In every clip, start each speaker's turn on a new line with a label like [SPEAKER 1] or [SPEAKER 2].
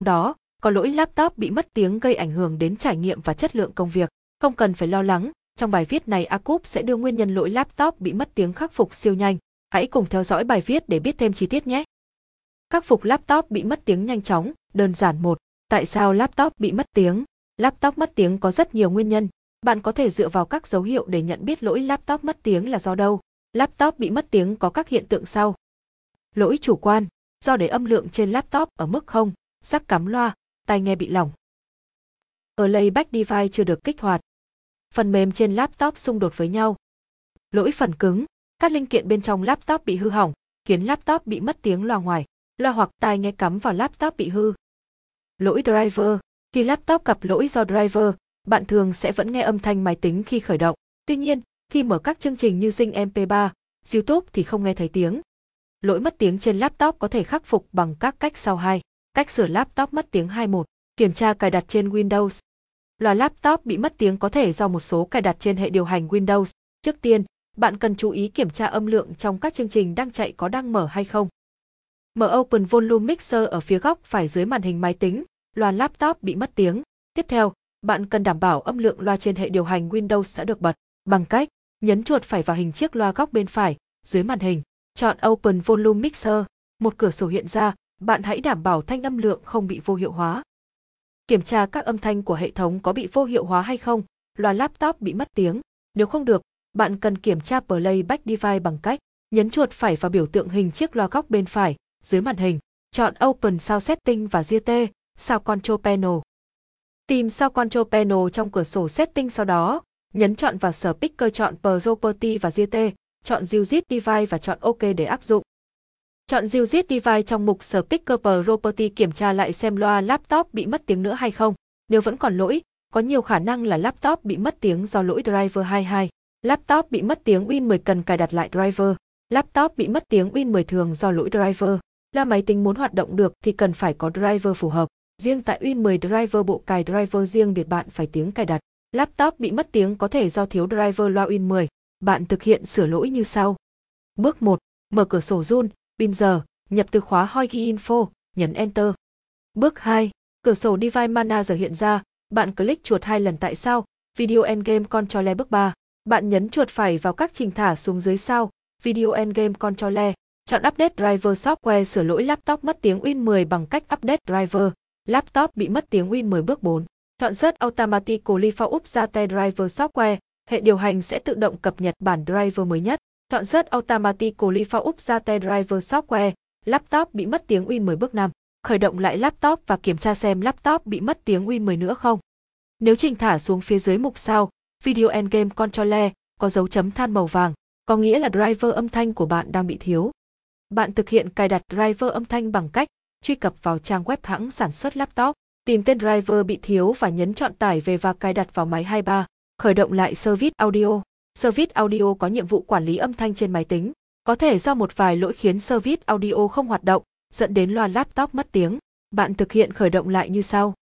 [SPEAKER 1] đó, có lỗi laptop bị mất tiếng gây ảnh hưởng đến trải nghiệm và chất lượng công việc. Không cần phải lo lắng, trong bài viết này Acup sẽ đưa nguyên nhân lỗi laptop bị mất tiếng khắc phục siêu nhanh. Hãy cùng theo dõi bài viết để biết thêm chi tiết nhé. Khắc phục laptop bị mất tiếng nhanh chóng, đơn giản một. Tại sao laptop bị mất tiếng? Laptop mất tiếng có rất nhiều nguyên nhân. Bạn có thể dựa vào các dấu hiệu để nhận biết lỗi laptop mất tiếng là do đâu. Laptop bị mất tiếng có các hiện tượng sau. Lỗi chủ quan, do để âm lượng trên laptop ở mức không sắc cắm loa, tai nghe bị lỏng. Ở layback device chưa được kích hoạt. Phần mềm trên laptop xung đột với nhau. Lỗi phần cứng, các linh kiện bên trong laptop bị hư hỏng, khiến laptop bị mất tiếng loa ngoài, loa hoặc tai nghe cắm vào laptop bị hư. Lỗi driver, khi laptop gặp lỗi do driver, bạn thường sẽ vẫn nghe âm thanh máy tính khi khởi động. Tuy nhiên, khi mở các chương trình như Zing MP3, YouTube thì không nghe thấy tiếng. Lỗi mất tiếng trên laptop có thể khắc phục bằng các cách sau hai. Cách sửa laptop mất tiếng 21. Kiểm tra cài đặt trên Windows. Loa laptop bị mất tiếng có thể do một số cài đặt trên hệ điều hành Windows. Trước tiên, bạn cần chú ý kiểm tra âm lượng trong các chương trình đang chạy có đang mở hay không. Mở Open Volume Mixer ở phía góc phải dưới màn hình máy tính, loa laptop bị mất tiếng. Tiếp theo, bạn cần đảm bảo âm lượng loa trên hệ điều hành Windows đã được bật bằng cách nhấn chuột phải vào hình chiếc loa góc bên phải dưới màn hình, chọn Open Volume Mixer, một cửa sổ hiện ra, bạn hãy đảm bảo thanh âm lượng không bị vô hiệu hóa. Kiểm tra các âm thanh của hệ thống có bị vô hiệu hóa hay không, loa laptop bị mất tiếng. Nếu không được, bạn cần kiểm tra Playback Device bằng cách nhấn chuột phải vào biểu tượng hình chiếc loa góc bên phải dưới màn hình, chọn Open Sound Setting và GT, Sound Control Panel. Tìm Sound Control Panel trong cửa sổ Setting sau đó, nhấn chọn vào Speaker chọn Property và GT, chọn Music Device và chọn OK để áp dụng. Chọn Zilzit Device trong mục Speaker Property kiểm tra lại xem loa laptop bị mất tiếng nữa hay không. Nếu vẫn còn lỗi, có nhiều khả năng là laptop bị mất tiếng do lỗi driver 22. Laptop bị mất tiếng Win 10 cần cài đặt lại driver. Laptop bị mất tiếng Win 10 thường do lỗi driver. Là máy tính muốn hoạt động được thì cần phải có driver phù hợp. Riêng tại Win 10 driver bộ cài driver riêng biệt bạn phải tiếng cài đặt. Laptop bị mất tiếng có thể do thiếu driver loa Win 10. Bạn thực hiện sửa lỗi như sau. Bước 1. Mở cửa sổ Pin giờ, nhập từ khóa Hoigi Info, nhấn Enter. Bước 2. Cửa sổ Device Manager hiện ra, bạn click chuột hai lần tại sao, Video Endgame Controller bước 3. Bạn nhấn chuột phải vào các trình thả xuống dưới sau, Video Endgame Controller, chọn Update Driver Software sửa lỗi laptop mất tiếng Win 10 bằng cách Update Driver. Laptop bị mất tiếng Win 10 bước 4. Chọn Search Automatically for Update Driver Software, hệ điều hành sẽ tự động cập nhật bản driver mới nhất. Chọn Search Automatically for Update Driver Software, laptop bị mất tiếng Win 10 bước 5. Khởi động lại laptop và kiểm tra xem laptop bị mất tiếng Win 10 nữa không. Nếu trình thả xuống phía dưới mục sau, Video Endgame Controller, có dấu chấm than màu vàng, có nghĩa là driver âm thanh của bạn đang bị thiếu. Bạn thực hiện cài đặt driver âm thanh bằng cách truy cập vào trang web hãng sản xuất laptop, tìm tên driver bị thiếu và nhấn chọn tải về và cài đặt vào máy 23. Khởi động lại Service Audio. Service Audio có nhiệm vụ quản lý âm thanh trên máy tính. Có thể do một vài lỗi khiến Service Audio không hoạt động, dẫn đến loa laptop mất tiếng. Bạn thực hiện khởi động lại như sau.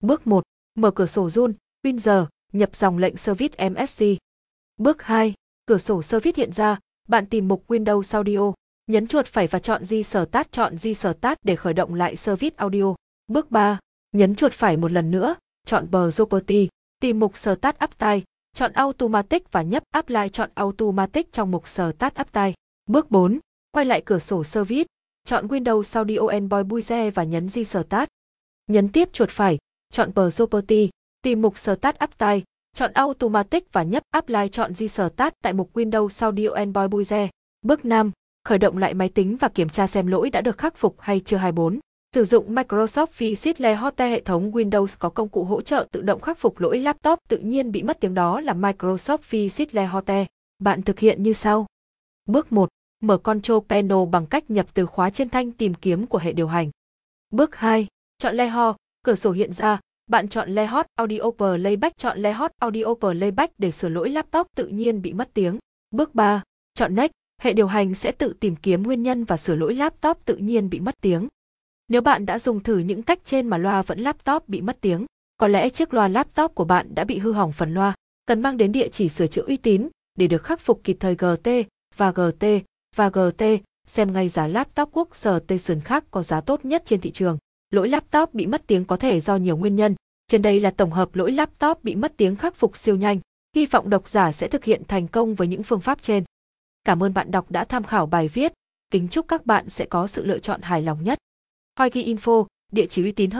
[SPEAKER 1] Bước 1. Mở cửa sổ run, Windows, nhập dòng lệnh Service MSC. Bước 2. Cửa sổ Service hiện ra, bạn tìm mục Windows Audio, nhấn chuột phải và chọn Di Sở Tát chọn Di Sở Tát để khởi động lại Service Audio. Bước 3. Nhấn chuột phải một lần nữa, chọn Property, tìm mục Start Uptime, chọn Automatic và nhấp Apply chọn Automatic trong mục Start Tay. Bước 4. Quay lại cửa sổ Service, chọn Windows Audio Envoy Buize và nhấn Di Start. Nhấn tiếp chuột phải, chọn Property, tìm mục Start Tay, chọn Automatic và nhấp Apply chọn Di Start tại mục Windows Audio Envoy Buize. Bước 5. Khởi động lại máy tính và kiểm tra xem lỗi đã được khắc phục hay chưa 24. Sử dụng Microsoft Visile Hotte hệ thống Windows có công cụ hỗ trợ tự động khắc phục lỗi laptop tự nhiên bị mất tiếng đó là Microsoft Visile Hotte. Bạn thực hiện như sau. Bước 1. Mở Control Panel bằng cách nhập từ khóa trên thanh tìm kiếm của hệ điều hành. Bước 2. Chọn Leho, cửa sổ hiện ra, bạn chọn Lehot Audio Playback chọn Lehot Audio Playback để sửa lỗi laptop tự nhiên bị mất tiếng. Bước 3. Chọn Next, hệ điều hành sẽ tự tìm kiếm nguyên nhân và sửa lỗi laptop tự nhiên bị mất tiếng. Nếu bạn đã dùng thử những cách trên mà loa vẫn laptop bị mất tiếng, có lẽ chiếc loa laptop của bạn đã bị hư hỏng phần loa, cần mang đến địa chỉ sửa chữa uy tín để được khắc phục kịp thời GT và GT và GT xem ngay giá laptop quốc sở Station khác có giá tốt nhất trên thị trường. Lỗi laptop bị mất tiếng có thể do nhiều nguyên nhân. Trên đây là tổng hợp lỗi laptop bị mất tiếng khắc phục siêu nhanh. Hy vọng độc giả sẽ thực hiện thành công với những phương pháp trên. Cảm ơn bạn đọc đã tham khảo bài viết. Kính chúc các bạn sẽ có sự lựa chọn hài lòng nhất. Hoi Info, địa chỉ uy tín hơn.